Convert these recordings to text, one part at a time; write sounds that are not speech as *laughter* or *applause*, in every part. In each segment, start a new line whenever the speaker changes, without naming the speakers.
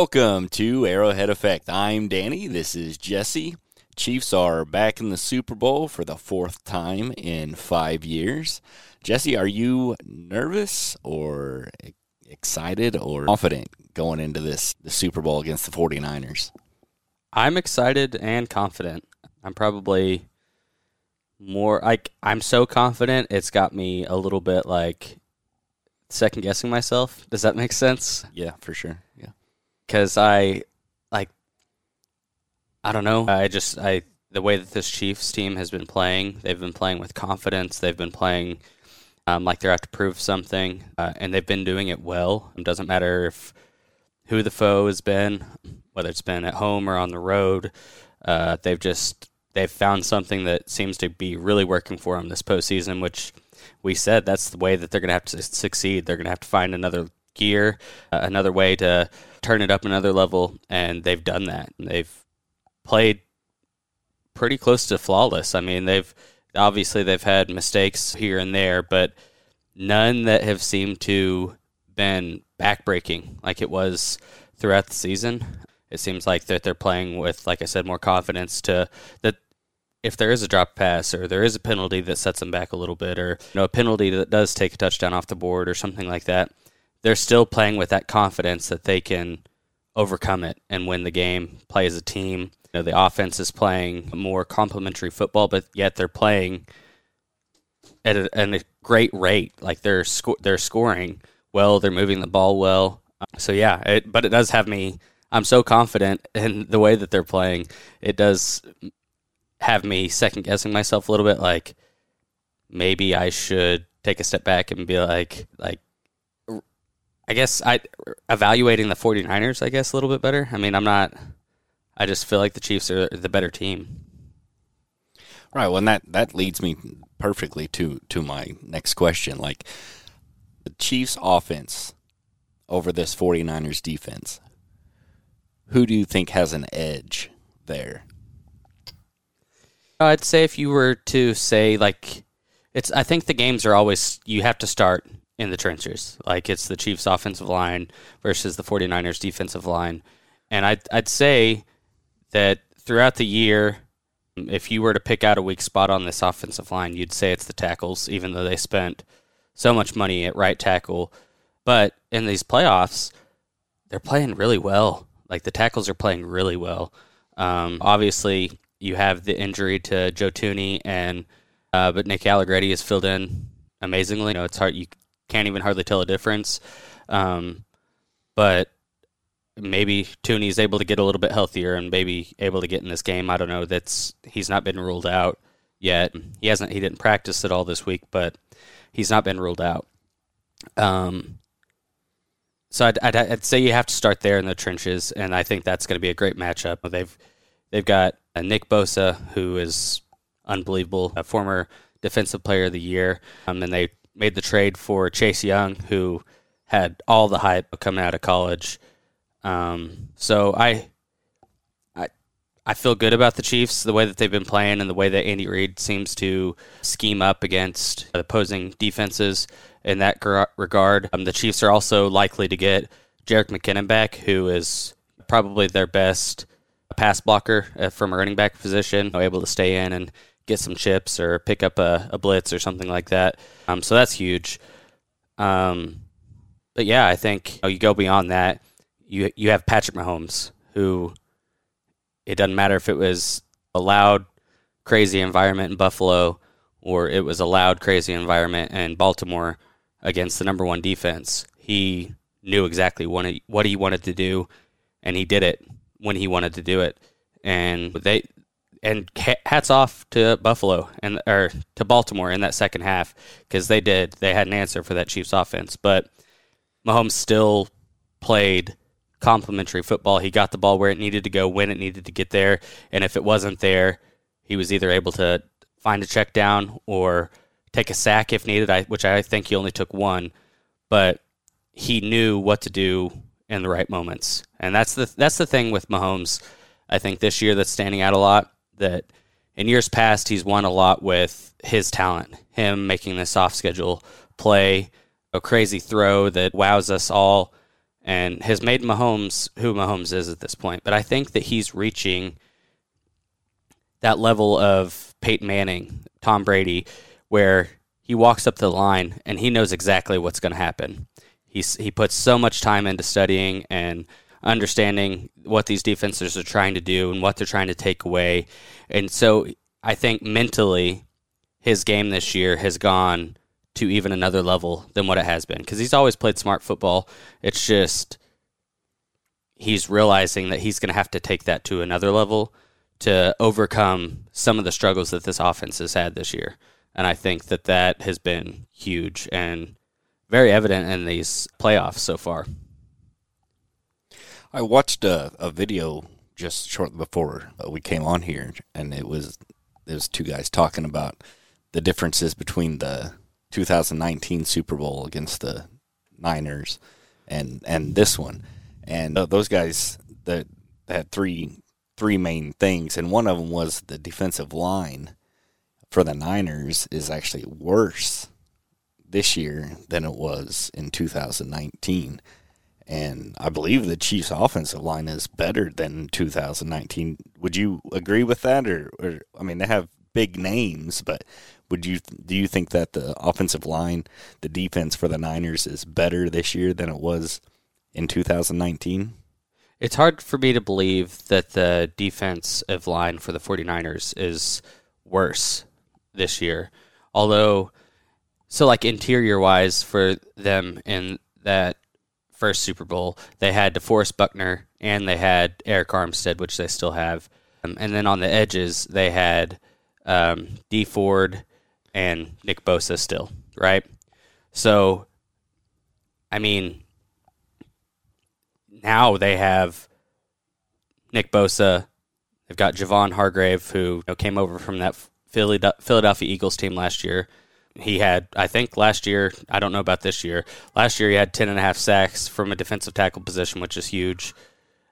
Welcome to Arrowhead Effect. I'm Danny. This is Jesse. Chiefs are back in the Super Bowl for the fourth time in five years. Jesse, are you nervous or excited or confident going into this the Super Bowl against the 49ers?
I'm excited and confident. I'm probably more like I'm so confident it's got me a little bit like second guessing myself. Does that make sense?
Yeah, for sure. Yeah
because I like I don't know. I just I the way that this Chiefs team has been playing, they've been playing with confidence. They've been playing um, like they're out to prove something, uh, and they've been doing it well. It doesn't matter if who the foe has been, whether it's been at home or on the road. Uh, they've just they've found something that seems to be really working for them this postseason, which we said that's the way that they're going to have to succeed. They're going to have to find another gear, uh, another way to turn it up another level, and they've done that. They've played pretty close to flawless. I mean, they've obviously they've had mistakes here and there, but none that have seemed to been backbreaking like it was throughout the season. It seems like that they're playing with, like I said, more confidence to that if there is a drop pass or there is a penalty that sets them back a little bit or you know a penalty that does take a touchdown off the board or something like that they're still playing with that confidence that they can overcome it and win the game, play as a team. You know, the offense is playing more complementary football, but yet they're playing at a, at a great rate. Like they're sco- they're scoring well, they're moving the ball well. Uh, so yeah, it, but it does have me. I'm so confident in *laughs* the way that they're playing. It does have me second guessing myself a little bit. Like maybe I should take a step back and be like, like I guess I evaluating the 49ers, I guess, a little bit better. I mean, I'm not I just feel like the Chiefs are the better team.
Right. Well, and that that leads me perfectly to to my next question. Like the Chiefs offense over this 49ers defense. Who do you think has an edge there?
I'd say if you were to say like it's I think the games are always you have to start in the trenches. Like it's the Chiefs offensive line versus the 49ers defensive line. And I'd, I'd say that throughout the year, if you were to pick out a weak spot on this offensive line, you'd say it's the tackles, even though they spent so much money at right tackle. But in these playoffs, they're playing really well. Like the tackles are playing really well. Um, obviously, you have the injury to Joe Thuney, and uh, but Nick Allegretti has filled in amazingly. You know, it's hard. You can't even hardly tell a difference. Um, but maybe Thuney's able to get a little bit healthier and maybe able to get in this game. I don't know. That's he's not been ruled out yet. He hasn't. He didn't practice at all this week, but he's not been ruled out. Um, so I'd, I'd, I'd, say you have to start there in the trenches, and I think that's going to be a great matchup. They've they've got Nick Bosa, who is unbelievable, a former defensive player of the year, um, and they made the trade for Chase Young, who had all the hype coming out of college. Um, so I, I, I feel good about the Chiefs, the way that they've been playing, and the way that Andy Reid seems to scheme up against opposing defenses in that regard. Um, the Chiefs are also likely to get Jerick McKinnon back, who is probably their best pass blocker uh, from a running back position, able to stay in and get some chips or pick up a, a blitz or something like that. Um, so that's huge. Um, but yeah, I think you, know, you go beyond that. You you have Patrick Mahomes, who it doesn't matter if it was a loud, crazy environment in Buffalo or it was a loud, crazy environment in Baltimore against the number one defense. He knew exactly what he, what he wanted to do, and he did it when he wanted to do it. And they and hats off to Buffalo and or to Baltimore in that second half because they did they had an answer for that Chiefs offense, but Mahomes still played complementary football. He got the ball where it needed to go, when it needed to get there, and if it wasn't there, he was either able to find a check down or take a sack if needed. I, which I think he only took one, but he knew what to do in the right moments, and that's the that's the thing with Mahomes. I think this year that's standing out a lot that in years past, he's won a lot with his talent, him making this off schedule play, a crazy throw that wows us all, and has made Mahomes who Mahomes is at this point. But I think that he's reaching that level of Peyton Manning, Tom Brady, where he walks up the line and he knows exactly what's going to happen. He's, he puts so much time into studying and understanding what these defenses are trying to do and what they're trying to take away. And so I think mentally, his game this year has gone to even another level than what it has been because he's always played smart football. It's just he's realizing that he's going to have to take that to another level to overcome some of the struggles that this offense has had this year. And I think that that has been huge and very evident in these playoffs so far.
I watched a, a video just shortly before we came on here, and it was was two guys talking about the differences between the 2019 Super Bowl against the Niners and and this one, and uh, those guys that had three three main things, and one of them was the defensive line for the Niners is actually worse this year than it was in 2019. And I believe the Chiefs' offensive line is better than 2019. Would you agree with that, or, or I mean, they have big names, but would you do you think that the offensive line, the defense for the Niners, is better this year than it was in 2019?
It's hard for me to believe that the defensive line for the 49ers is worse this year. Although, so like interior wise for them in that first Super Bowl, they had DeForest Buckner and they had Arik Armstead, which they still have. Um, and then on the edges, they had um, Dee Ford and Nick Bosa still, right? So, I mean, now they have Nick Bosa. They've got Javon Hargrave, who you know, came over from that Philadelphia Eagles team last year he had, I think last year, I don't know about this year. Last year he had 10 and a half sacks from a defensive tackle position, which is huge.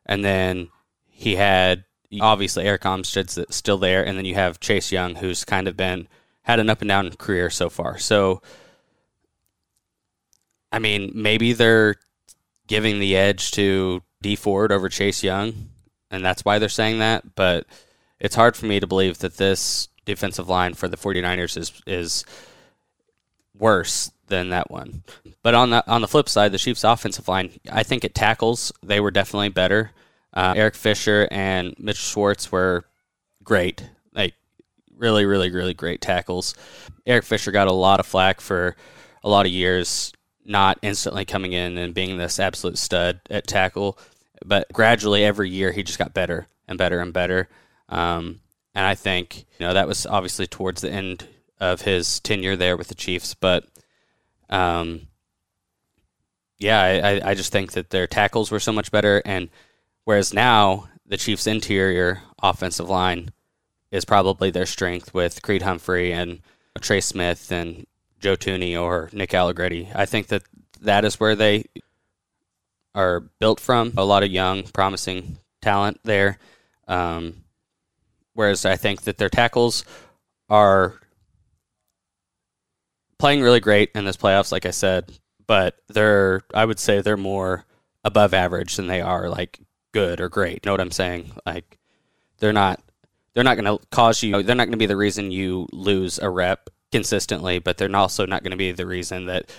And then he had, obviously, Arik Armstead's still there. And then you have Chase Young, who's kind of been, had an up and down career so far. So, I mean, maybe they're giving the edge to Dee Ford over Chase Young, and that's why they're saying that. But it's hard for me to believe that this defensive line for the 49ers is is worse than that one. But on the on the flip side, the Chiefs' offensive line, I think it tackles they were definitely better. Uh, Eric Fisher and Mitch Schwartz were great, like really, really, really great tackles. Eric Fisher got a lot of flack for a lot of years, not instantly coming in and being this absolute stud at tackle, but gradually every year he just got better and better and better. Um, and I think you know that was obviously towards the end of his tenure there with the Chiefs. But um, yeah, I, I just think that their tackles were so much better. And whereas now the Chiefs' interior offensive line is probably their strength with Creed Humphrey and Trey Smith and Joe Thuney or Nick Allegretti. I think that that is where they are built from. A lot of young, promising talent there. Um, whereas I think that their tackles are playing really great in this playoffs, like I said, but they're I would say they're more above average than they are like good or great. You know what I'm saying? Like they're not they're not going to cause you they're not going to be the reason you lose a rep consistently, but they're also not going to be the reason that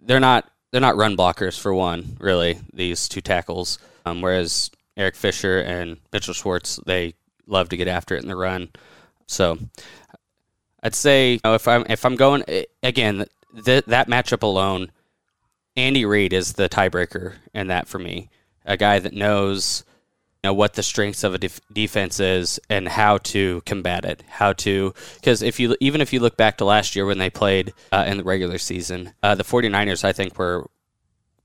they're not they're not run blockers for one, really, these two tackles. Um, whereas Eric Fisher and Mitchell Schwartz, they love to get after it in the run. So I'd say you know, if I'm if I'm going eh, again th- that matchup alone, Andy Reid is the tiebreaker in that for me. A guy that knows you know what the strengths of a def- defense is and how to combat it. How to because if you even if you look back to last year when they played uh, in the regular season, uh, the 49ers I think were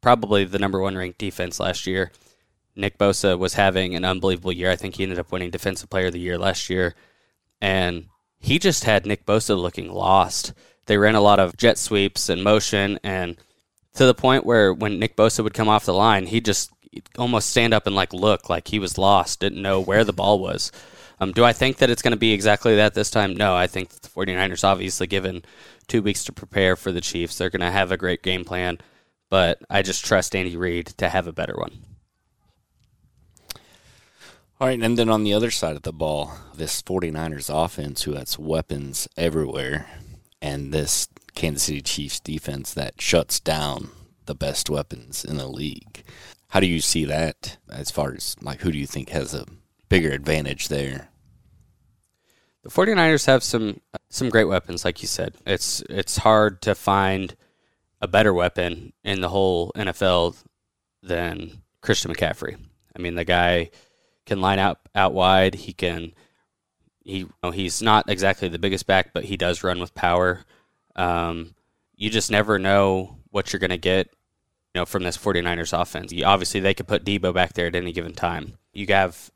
probably the number one ranked defense last year. Nick Bosa was having an unbelievable year. I think he ended up winning Defensive Player of the Year last year, and he just had Nick Bosa looking lost. They ran a lot of jet sweeps and motion, and to the point where when Nick Bosa would come off the line, he just almost stand up and like look like he was lost, didn't know where the ball was. Um, do I think that it's going to be exactly that this time? No, I think the 49ers, obviously, given two weeks to prepare for the Chiefs, they're going to have a great game plan, but I just trust Andy Reid to have a better one.
All right, and then on the other side of the ball, this 49ers offense who has weapons everywhere, and this Kansas City Chiefs defense that shuts down the best weapons in the league. How do you see that as far as like who do you think has a bigger advantage there?
The 49ers have some some great weapons like you said. It's it's hard to find a better weapon in the whole NFL than Christian McCaffrey. I mean, the guy can line out out wide. He can. He you know, he's not exactly the biggest back, but he does run with power. Um, you just never know what you're going to get, you know, from this 49ers offense. You, obviously, they could put Deebo back there at any given time. You have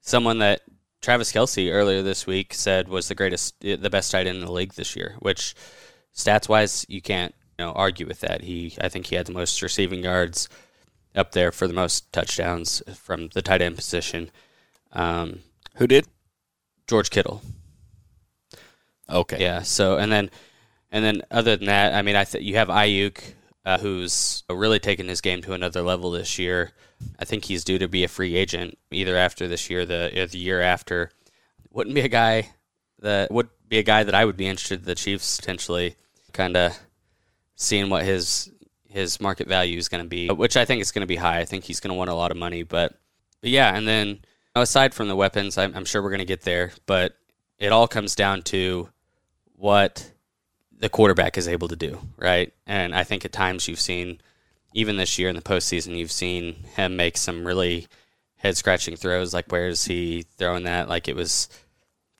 someone that Travis Kelce earlier this week said was the greatest, the best tight end in the league this year. Which stats wise, you can't you know argue with that. He, I think he had the most receiving yards up there for the most touchdowns from the tight end position. Um,
Who did?
George Kittle.
Okay.
Yeah. So and then and then other than that, I mean, I th- you have Aiyuk, uh, who's really taken his game to another level this year. I think he's due to be a free agent either after this year, the or the year after. Wouldn't be a guy that would be a guy that I would be interested. The Chiefs potentially kind of seeing what his his market value is going to be, which I think is going to be high. I think he's going to want a lot of money, but, but yeah. And then aside from the weapons, I'm, I'm sure we're going to get there, but it all comes down to what the quarterback is able to do, right? And I think at times you've seen, even this year in the postseason, you've seen him make some really head scratching throws. Like, where is he throwing that? Like it was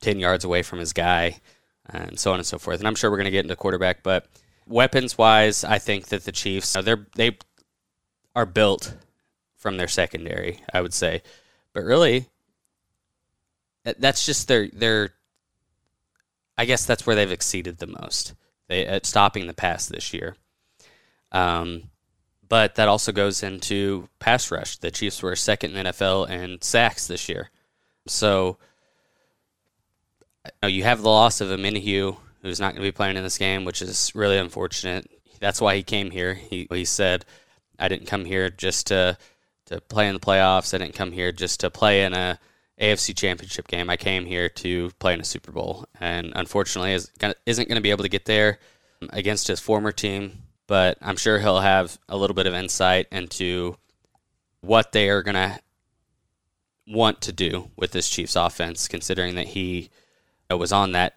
10 yards away from his guy, and so on and so forth. And I'm sure we're going to get into quarterback, but weapons wise, I think that the Chiefs, they're, they are built from their secondary, I would say. But really, that's just their, their, I guess that's where they've exceeded the most they, at stopping the pass this year. Um, but that also goes into pass rush. The Chiefs were second in NFL in sacks this year. So you, know, you have the loss of Omenihu, who's not going to be playing in this game, which is really unfortunate. That's why he came here. He, he said, I didn't come here just to, to play in the playoffs. I didn't come here just to play in a AFC Championship game. I came here to play in a Super Bowl, and unfortunately, is, isn't going to be able to get there um, against his former team. But I'm sure he'll have a little bit of insight into what they are going to want to do with this Chiefs offense, considering that he uh, was on that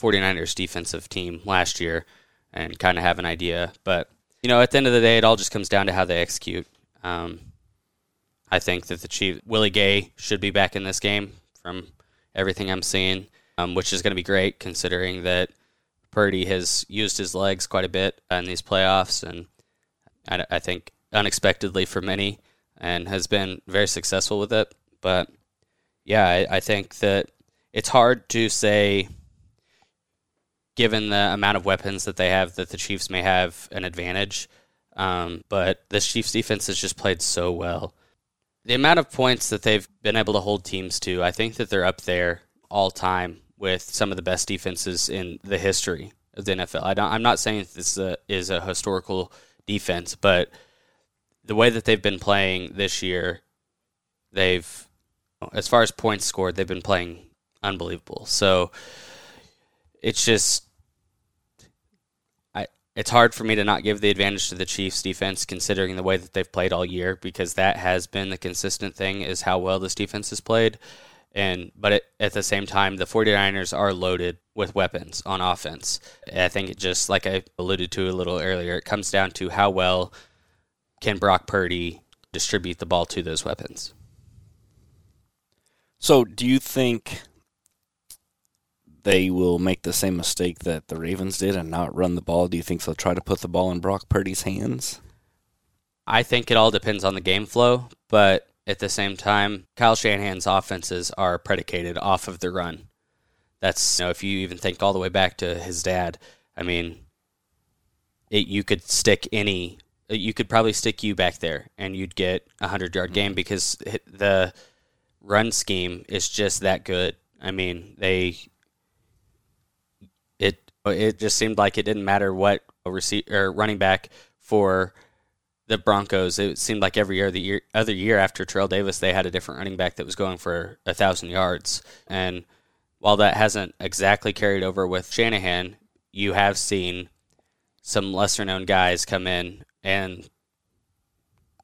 49ers defensive team last year and kind of have an idea. But, you know, at the end of the day, it all just comes down to how they execute. Um, I think that the Chief Willie Gay should be back in this game from everything I'm seeing, um, which is going to be great considering that Purdy has used his legs quite a bit in these playoffs, and I, I think unexpectedly for many, and has been very successful with it. But yeah, I, I think that it's hard to say, given the amount of weapons that they have, that the Chiefs may have an advantage. Um, but this Chiefs defense has just played so well. The amount of points that they've been able to hold teams to, I think that they're up there all time with some of the best defenses in the history of the NFL. I am not saying this is a, is a historical defense, but the way that they've been playing this year, they've, as far as points scored, they've been playing unbelievable. So it's just, it's hard for me to not give the advantage to the Chiefs defense considering the way that they've played all year because that has been the consistent thing is how well this defense has played. And but it, at the same time, the 49ers are loaded with weapons on offense. I think it just like I alluded to a little earlier, it comes down to how well can Brock Purdy distribute the ball to those weapons.
So, do you think they will make the same mistake that the Ravens did and not run the ball? Do you think they'll try to put the ball in Brock Purdy's hands?
I think it all depends on the game flow, but at the same time, Kyle Shanahan's offenses are predicated off of the run. That's you know, if you even think all the way back to his dad. I mean, it, you could stick any, you could probably stick you back there, and you'd get a hundred yard game mm-hmm. because the run scheme is just that good I mean, they it just seemed like it didn't matter what a receiver or running back for the Broncos. It seemed like every year, the year, other year after Terrell Davis, they had a different running back that was going for a thousand yards. And while that hasn't exactly carried over with Shanahan, you have seen some lesser known guys come in and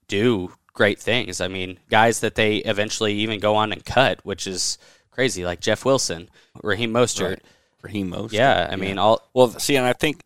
do great things. I mean, guys that they eventually even go on and cut, which is crazy, like Jeff Wilson, Raheem Mostert. Right.
Raheem Mostert.
Yeah, I mean, all
well. See, and I think,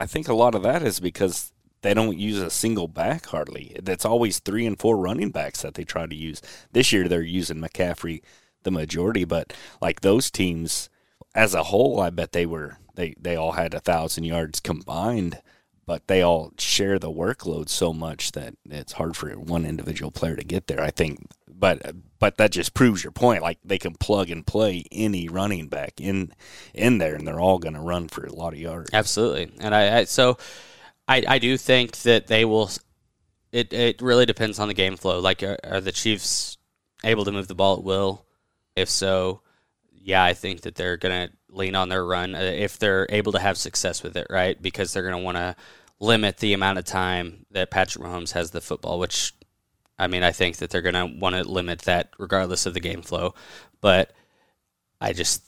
I think a lot of that is because they don't use a single back hardly. It's always three and four running backs that they try to use. This year they're using McCaffrey the majority, but like those teams as a whole, I bet they were they they all had a thousand yards combined but they all share the workload so much that it's hard for one individual player to get there. I think, but but that just proves your point. Like they can plug and play any running back in in there, and they're all going to run for a lot of yards.
Absolutely, and I, I so I I do think that they will. It it really depends on the game flow. Like, are, are the Chiefs able to move the ball at will? If so, yeah, I think that they're going to lean on their run uh, if they're able to have success with it, right? Because they're going to want to limit the amount of time that Patrick Mahomes has the football, which I mean, I think that they're going to want to limit that regardless of the game flow. But I just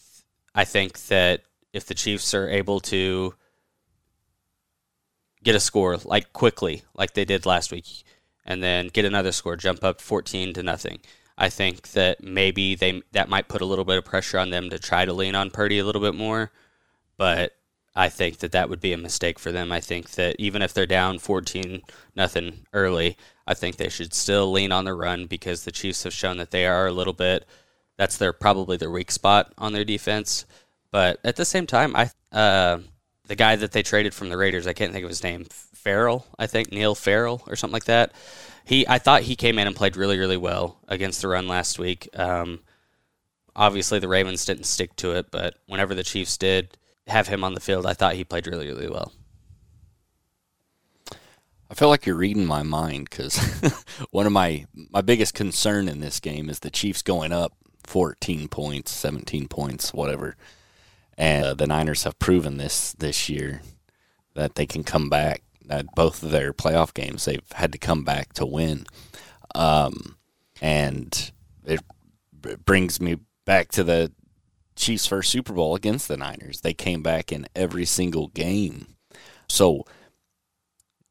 I think that if the Chiefs are able to get a score like quickly, like they did last week, and then get another score, jump up 14 to nothing I think that maybe they that might put a little bit of pressure on them to try to lean on Purdy a little bit more, but I think that that would be a mistake for them. I think that even if they're down 14 nothing early, I think they should still lean on the run because the Chiefs have shown that they are a little bit that's their probably their weak spot on their defense. But at the same time, I uh, the guy that they traded from the Raiders, I can't think of his name, Farrell, I think Neil Farrell or something like that he I thought he came in and played really really well against the run last week. Um, obviously the Ravens didn't stick to it, but whenever the Chiefs did have him on the field, I thought he played really really well.
I feel like you're reading my mind because *laughs* one of my my biggest concern in this game is the Chiefs going up 14 points, 17 points, whatever. And uh, the Niners have proven this this year that they can come back at both of their playoff games, they've had to come back to win. Um, and it brings me back to the Chiefs' first Super Bowl against the Niners. They came back in every single game. So,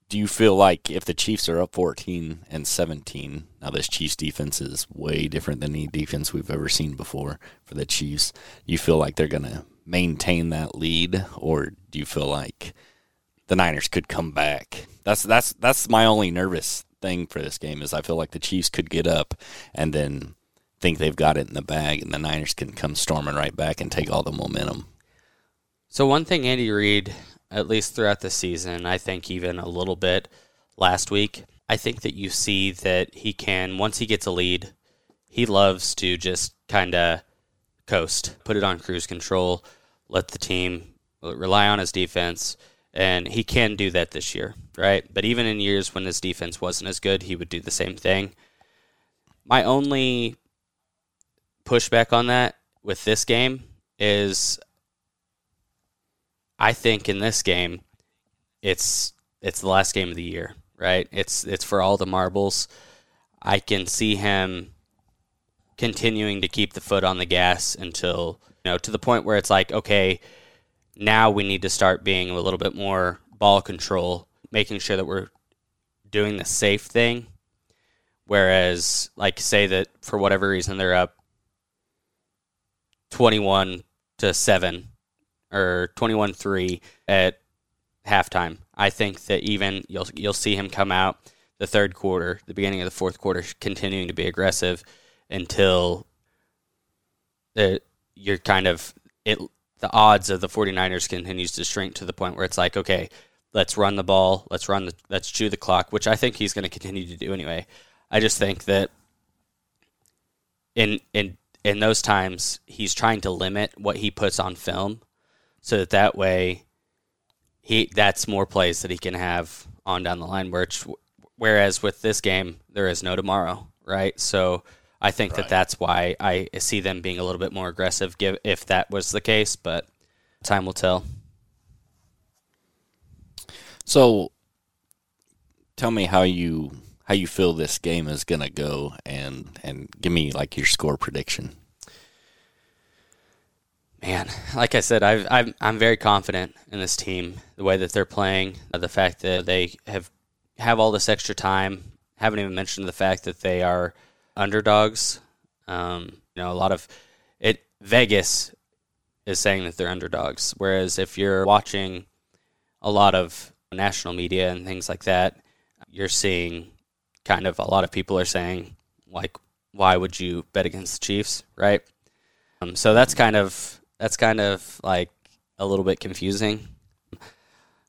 do you feel like if the Chiefs are up 14 and 17, now this Chiefs defense is way different than any defense we've ever seen before for the Chiefs, you feel like they're going to maintain that lead, or do you feel like the Niners could come back. That's that's that's my only nervous thing for this game is I feel like the Chiefs could get up and then think they've got it in the bag, and the Niners can come storming right back and take all the momentum.
So one thing Andy Reid, at least throughout the season, I think even a little bit last week, I think that you see that he can once he gets a lead, he loves to just kind of coast, put it on cruise control, let the team rely on his defense and he can do that this year, right? But even in years when his defense wasn't as good, he would do the same thing. My only pushback on that with this game is I think in this game it's it's the last game of the year, right? It's it's for all the marbles. I can see him continuing to keep the foot on the gas until, you know, to the point where it's like, okay, now we need to start being a little bit more ball control, making sure that we're doing the safe thing. Whereas, like, say that for whatever reason they're up 21 to 7 or 21 3 at halftime. I think that even you'll you'll see him come out the third quarter, the beginning of the fourth quarter, continuing to be aggressive until the, you're kind of it the odds of the 49ers continues to shrink to the point where it's like, okay, let's run the ball, let's run the let's chew the clock, which I think he's going to continue to do anyway. I just think that in in in those times he's trying to limit what he puts on film so that that way he that's more plays that he can have on down the line which whereas with this game there is no tomorrow, right? So I think
Right.
that that's why I see them being a little bit more aggressive. Give if that was the case, but time will tell.
So, tell me how you how you feel this game is gonna go, and and give me like your score prediction.
Man, like I said, I've, I'm I'm very confident in this team, the way that they're playing, uh, the fact that they have have all this extra time. Haven't even mentioned the fact that they are underdogs. Um, you know, a lot of it. Vegas is saying that they're underdogs, whereas if you're watching a lot of national media and things like that, you're seeing kind of a lot of people are saying like, why would you bet against the Chiefs, right? Um, so that's kind of that's kind of like a little bit confusing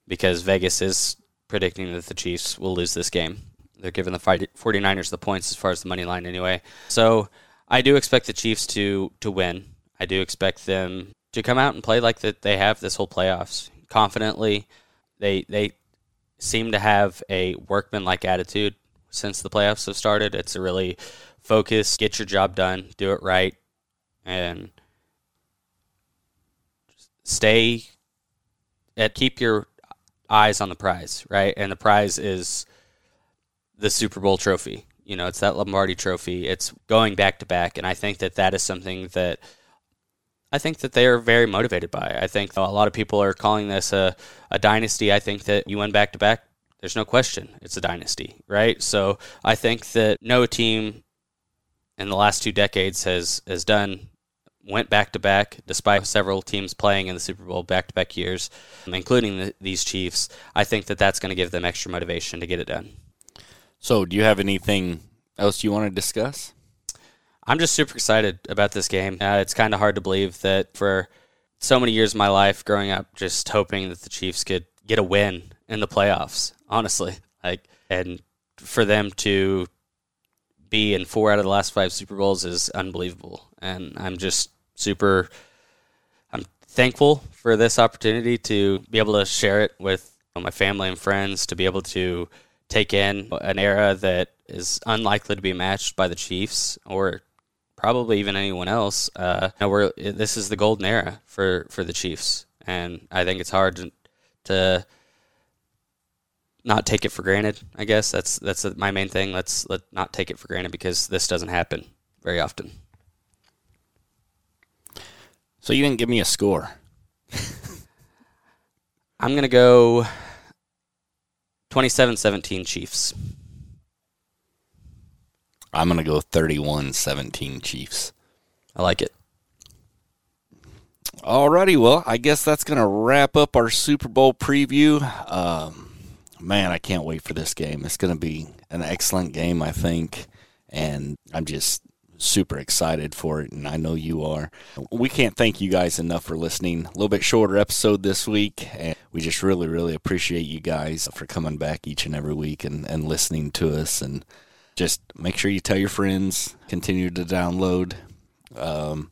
because Vegas is predicting that the Chiefs will lose this game. They're giving the fight- 49ers the points as far as the money line anyway. So I do expect the Chiefs to to win. I do expect them to come out and play like that they have this whole playoffs confidently. They they seem to have a workman-like attitude since the playoffs have started. It's a really focus, get your job done, do it right, and stay at keep your eyes on the prize, right? And the prize is the Super Bowl trophy. You know, it's that Lombardi trophy. It's going back to back, and I think that that is something that I think that they are very motivated by. I think a lot of people are calling this a, a dynasty. I think that you win back to back. There's no question it's a dynasty, right? So I think that no team in the last two decades has has done went back to back, despite several teams playing in the Super Bowl back to back years, including the, these Chiefs. I think that that's going to give them extra motivation to get it done.
So, do you have anything else you want to discuss?
I'm just super excited about this game. Uh, it's kind of hard to believe that for so many years of my life growing up, just hoping that the Chiefs could get a win in the playoffs. Honestly, like, and for them to be in four out of the last five Super Bowls is unbelievable. And I'm just super. I'm thankful for this opportunity to be able to share it with my family and friends, to be able to take in an era that is unlikely to be matched by the Chiefs or probably even anyone else. Uh, we're, this is the golden era for, for the Chiefs, and I think it's hard to, to not take it for granted. I guess that's that's my main thing. Let's let not take it for granted because this doesn't happen very often.
So, you didn't give me a score. *laughs*
I'm gonna go 27-17 Chiefs.
I'm going to go 31 17 Chiefs.
I like it.
Alrighty, well, I guess that's going to wrap up our Super Bowl preview. Um, man, I can't wait for this game. It's going to be an excellent game, I think, and I'm just super excited for it, and I know you are. We can't thank you guys enough for listening. A little bit shorter episode this week, and we just really, really appreciate you guys for coming back each and every week and, and listening to us. And just make sure you tell your friends, continue to download. Um,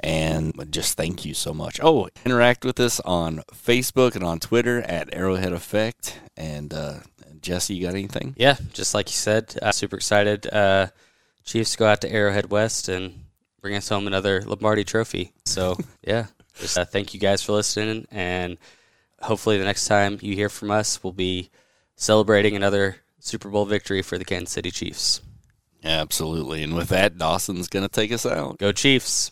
and just thank you so much. Oh, interact with us on Facebook and on Twitter at Arrowhead Effect. And uh, Jesse, you got anything?
Yeah, just like you said, uh, super excited. Uh, Chiefs go out to Arrowhead West and bring us home another Lombardi trophy. So, *laughs* yeah, just uh, thank you guys for listening. And hopefully, the next time you hear from us, we'll be celebrating another Super Bowl victory for the Kansas City Chiefs.
Absolutely. And with that, Dawson's going to take us out.
Go Chiefs!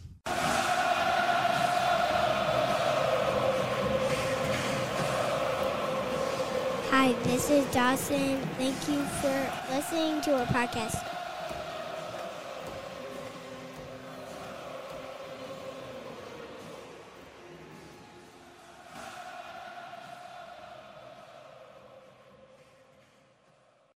Hi, this is Dawson. Thank you for listening to our podcast.